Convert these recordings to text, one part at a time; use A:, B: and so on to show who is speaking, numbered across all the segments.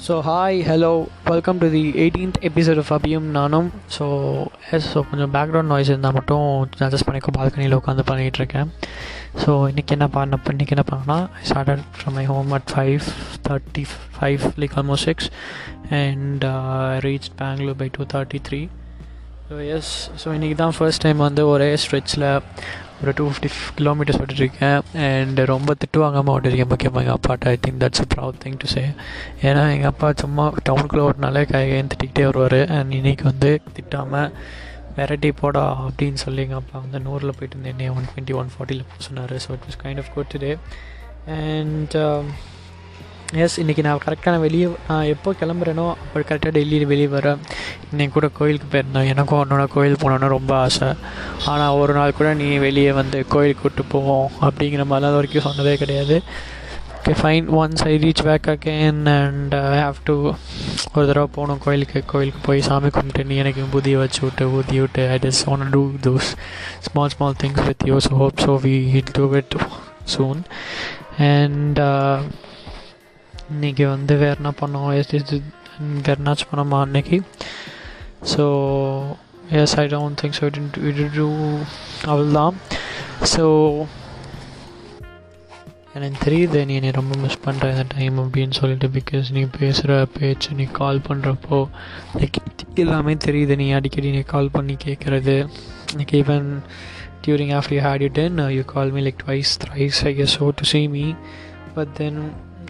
A: So hi hello welcome to the eighteenth episode of அபியும் நானும் so yes so கொஞ்சம் background noise இருந்தால் மட்டும் adjust பண்ணிக்கோ. பால்கனியில் உட்காந்து பண்ணிகிட்ருக்கேன் ஸோ இன்றைக்கி என்ன பண்ண இன்றைக்கி என்ன பண்ணேன்னா I started from my home at five thirty five like almost six and reach Bangalore by two thirty three so yes so இன்றைக்கி தான் ஃபர்ஸ்ட் டைம் வந்து ஒரே ஸ்ட்ரெச்சில் ஒரு டூ ஃபிஃப்டி கிலோமீட்டர்ஸ் ஓட்டிருக்கேன் அண்ட் ரொம்ப திட்டு வாங்காமல் ஓட்டிருக்கேன் முக்கியமாக எங்கள் அப்பாட்ட. I think that's a proud thing to say ஏன்னா எங்கள் அப்பா சும்மா டவுனுக்குள்ளே ஓட்டினாலே கை கையன் திட்டிகிட்டே வருவார். அண்ட் இன்றைக்கி வந்து திட்டாமல் வெரைட்டி போடா அப்படின்னு சொல்லி எங்கள் அப்பா வந்து நூறில் போயிட்டு இருந்தேன். என்னைய ஒன் டுவெண்ட்டி ஒன் ஃபார்ட்டியில் சொன்னார். So it was kind of good today and yes இன்றைக்கி நான் கரெக்டாக நான் வெளியே நான் எப்போ கிளம்புறேனோ அப்போ கரெக்டாக டெல்லியில் வெளியே வரேன் இன்றைக்கி கூட கோயிலுக்கு போயிருந்தேன். எனக்கும் உன்னோட கோயில் போனோன்னு ரொம்ப ஆசை. ஆனால் ஒரு நாள் கூட நீ வெளியே வந்து கோயிலுக்கு கூப்பிட்டு போவோம் அப்படிங்கிற மாதிரிலாம் அது வரைக்கும் சொன்னதே கிடையாது. Okay fine once I reach back again and I have to ஒரு தடவை போகணும் கோயிலுக்கு. கோயிலுக்கு போய் சாமி கும்பிட்டு நீ எனக்கு புதிய வச்சு விட்டு ஊதி விட்டு I just want to those small small things with you so hope so we do it soon and இன்றைக்கி வந்து வேறு என்ன பண்ணோம்? எஸ் இது வேறு என்னாச்சும் பண்ணோமா அன்னைக்கு so yes I don't think so it it too அவள் தான் ஸோ எனக்கு தெரியுது நீ என்னை ரொம்ப மிஸ் பண்ணுற இந்த டைம் அப்படின்னு சொல்லிட்டு பிகாஸ் நீ பேசுகிற பேச்சு நீ கால் பண்ணுறப்போ லைக் எல்லாமே தெரியுது. நீ அடிக்கடி நீ கால் பண்ணி கேட்குறது like even during after you had you then you call me like twice thrice I guess so to see me but then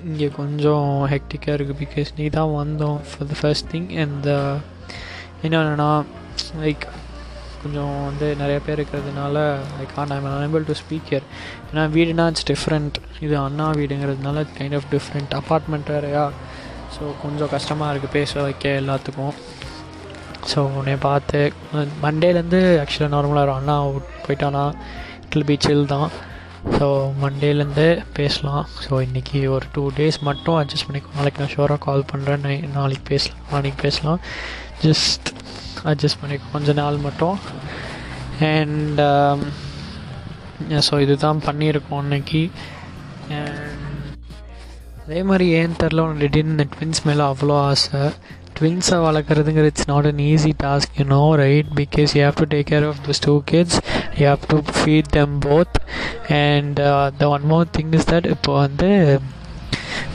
A: இங்கே கொஞ்சம் ஹெக்டிக்காக இருக்குது பிகாஸ் நீ தான் வந்தோம் for the first thing and என்னென்னா லைக் கொஞ்சம் வந்து நிறைய பேர் இருக்கிறதுனால like on I'm unable to speaker ஏன்னா வீடுனா இட்ஸ் டிஃப்ரெண்ட் இது அண்ணா வீடுங்கிறதுனால கைண்ட் ஆஃப் டிஃப்ரெண்ட் அப்பார்ட்மெண்ட் வேறையா? ஸோ கொஞ்சம் கஷ்டமாக இருக்குது பேச வைக்க எல்லாத்துக்கும். ஸோ உன்னை பார்த்து மண்டேலேருந்து ஆக்சுவலாக நார்மலாக இருக்கும் அண்ணா போயிட்டானா? இட்ல் பீச்சில் தான். ஸோ மண்டேலேருந்து பேசலாம். ஸோ இன்றைக்கி ஒரு டூ டேஸ் மட்டும் அட்ஜஸ்ட் பண்ணிக்கோ. நாளைக்கு நான் ஷோராக கால் பண்ணுறேன் நாளைக்கு பேசலாம். நாளைக்கு பேசலாம். ஜஸ்ட் அட்ஜஸ்ட் பண்ணிக்கோ. கொஞ்ச நாள் மட்டும். அண்ட் ஸோ um, இதுதான் பண்ணியிருக்கோம் இன்றைக்கி அதே மாதிரி ஏன் தெரில உனக்கு திடீர்னு ட்வின்ஸ் மேலே அவ்வளோ ஆசை. ட்வின்ஸை வளர்க்குறதுங்கிற it's not an easy task you know right because you have to take care of this two kids you have to feed them both and the one more thing is that இப்போ வந்து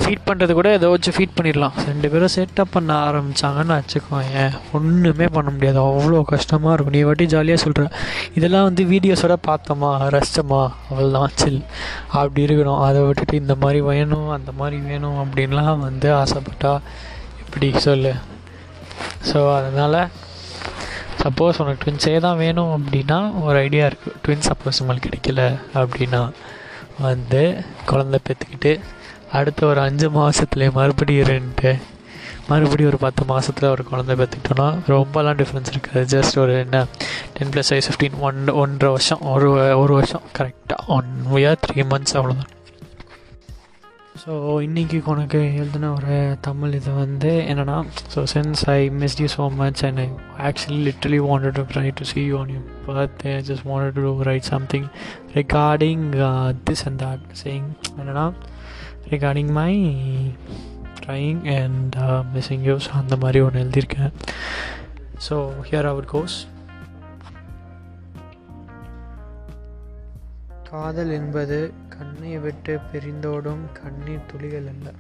A: feet பண்ணுறது கூட ஏதோ வச்சு feet பண்ணிடலாம். ரெண்டு பேரும் setup பண்ண ஆரம்பித்தாங்கன்னு வச்சுக்கோங்க ஒன்றுமே பண்ண முடியாது. அவ்வளோ கஷ்டமாக இருக்கும். நீ வாட்டி ஜாலியாக சொல்கிற இதெல்லாம் வந்து வீடியோஸோட பார்த்தோமா? ரசித்தோமா அவ்வளோதான் சில். அப்படி இருக்கணும். அதை விட்டுட்டு இந்த மாதிரி வேணும் அந்த மாதிரி வேணும் அப்படின்லாம் வந்து ஆசைப்பட்டா எப்படி? சொல்லு. ஸோ அதனால் சப்போஸ் உனக்கு ட்வின்ஸே தான் வேணும் அப்படின்னா ஒரு ஐடியா இருக்குது ட்வின்ஸ் சப்போஸ் உங்களுக்கு கிடைக்கல அப்படின்னா வந்து குழந்த பெற்றுக்கிட்டு அடுத்த ஒரு அஞ்சு மாதத்துலேயே மறுபடியும் ரெண்டு மறுபடியும் ஒரு பத்து மாதத்தில் ஒரு குழந்தை பெற்றுக்கிட்டோன்னா ரொம்பலாம் டிஃப்ரென்ஸ் இருக்காது. ஜஸ்ட் ஒரு என்ன ten plus five fifteen one ஒன்றரை வருஷம் ஒரு ஒரு வருஷம் கரெக்டாக ஒன் இயர் த்ரீ மந்த்ஸ் அவ்வளோதான் ஸோ இன்றைக்கி உனக்கு எழுதின ஒரு தமிழ் இது வந்து என்னென்னா so sense I miss you so much and I actually literally wanted to try to see you on you birthday I just wanted to write something regarding this and that saying என்னென்னா regarding my trying and missing use அந்த மாதிரி ஒன்று எழுதியிருக்கேன். So here our course காதல் என்பது கண்ணை விட்டு பிரிந்தோடும் கண்ணீர் துளிகள் அல்ல.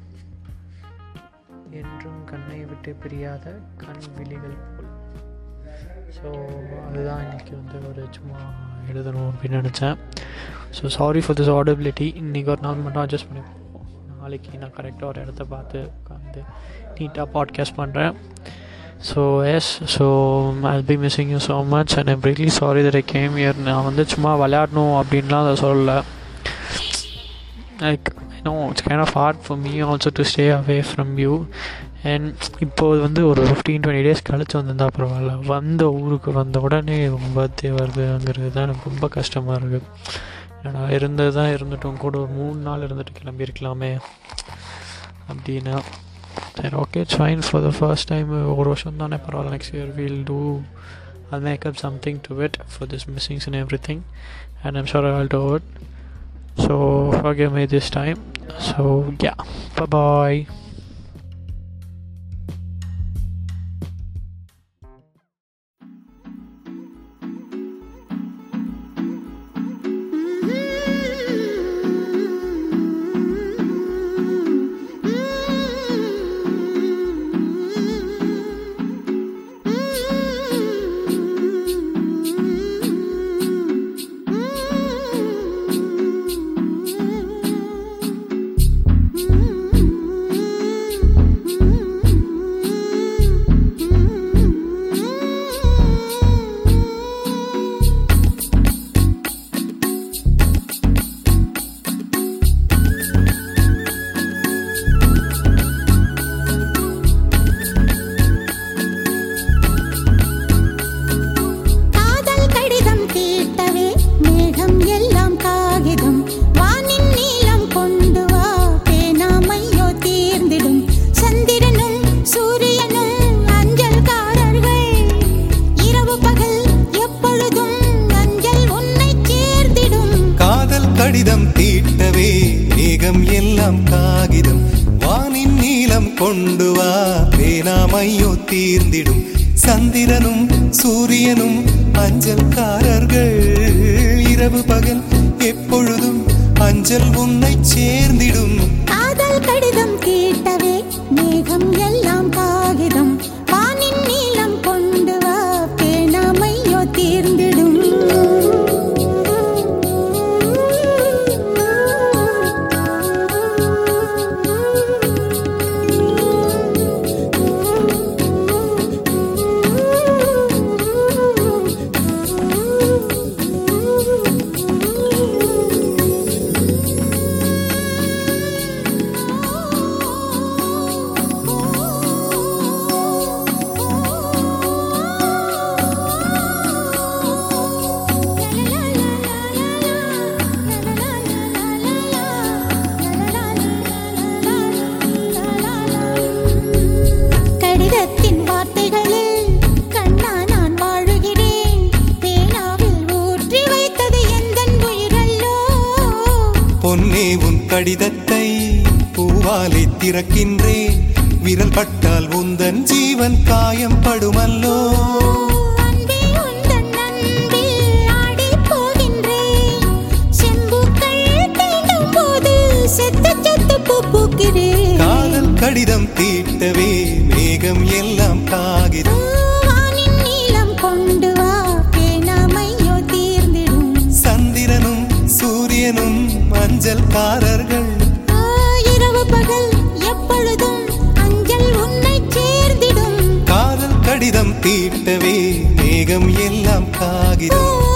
A: என்றும் கண்ணை விட்டு பிரியாத கண் விழிகள் போல். ஸோ அதுதான் இன்றைக்கி வந்து ஒரு சும்மா எழுதணும் அப்படின்னு நினச்சேன். So sorry for this audibility இன்றைக்கி ஒரு நாள் மட்டும் அட்ஜஸ்ட் பண்ணி நாளைக்கு நான் கரெக்டாக ஒரு இடத்த பார்த்து உட்காந்து நீட்டாக பாட்காஸ்ட் பண்ணுறேன் so yes so I be missing you so much and I'm really sorry that I came here நான் வந்து சும்மா விளையாடணும் அப்படின்லாம் அதை சொல்லலை. Like no it's kind of hard for me also to stay away from you and இப்போது வந்து ஒரு ஃபிஃப்டீன் டுவெண்ட்டி டேஸ் கழிச்சு வந்திருந்தா பரவாயில்ல. வந்த ஊருக்கு வந்த உடனே பர்த்டே வருதுங்கிறது தான் எனக்கு ரொம்ப கஷ்டமாக இருக்குது ஏன்னா இருந்தது தான் இருந்துட்டோம். கூட ஒரு மூணு நாள் இருந்துட்டு கிளம்பியிருக்கலாமே. அப்படின்னா Then okay it's fine for the first time uh, next year we'll do I'll make up something to it for this missings and everything and I'm sure I'll do it. So forgive me this time. So yeah. Bye bye
B: பேனாமையோ தீர்ந்திடும். சந்திரனும் சூரியனும் அஞ்சல்காரர்கள். இரவு பகல் எப்பொழுதும் அஞ்சல் உன்னை சேர்ந்திடும்.
C: காதல் கடிதம் கேட்டவே மேகம் எல்லாம்
B: பொன்னே உன் கடிதத்தை பூவாலை திறக்கின்றேன் விரல் பட்டால் உந்தன் ஜீவன் காயம் படுமல்லோ. காதல் கடிதம் தீட்டவே மேகம் எல்லாம் காகிதம் மேகம் எல்லாம் காகிதம்.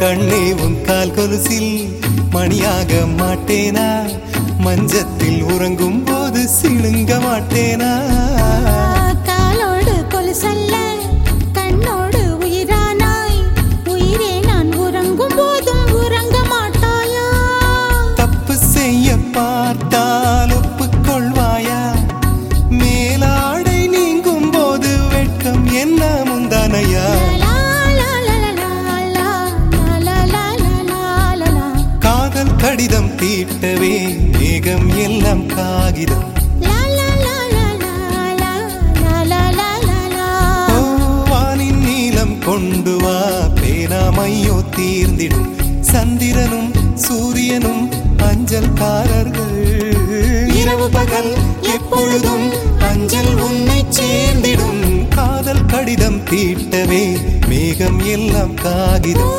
B: கண்ணே உன் கால் கொலுசில் மணியாக மாட்டேனா? மஞ்சத்தில் உறங்கும் போது சிழுங்க மாட்டேனா?
C: காலோடு கொலுசல்ல
B: தீட்டவே மேகம் எல்லாம் காகிதம்.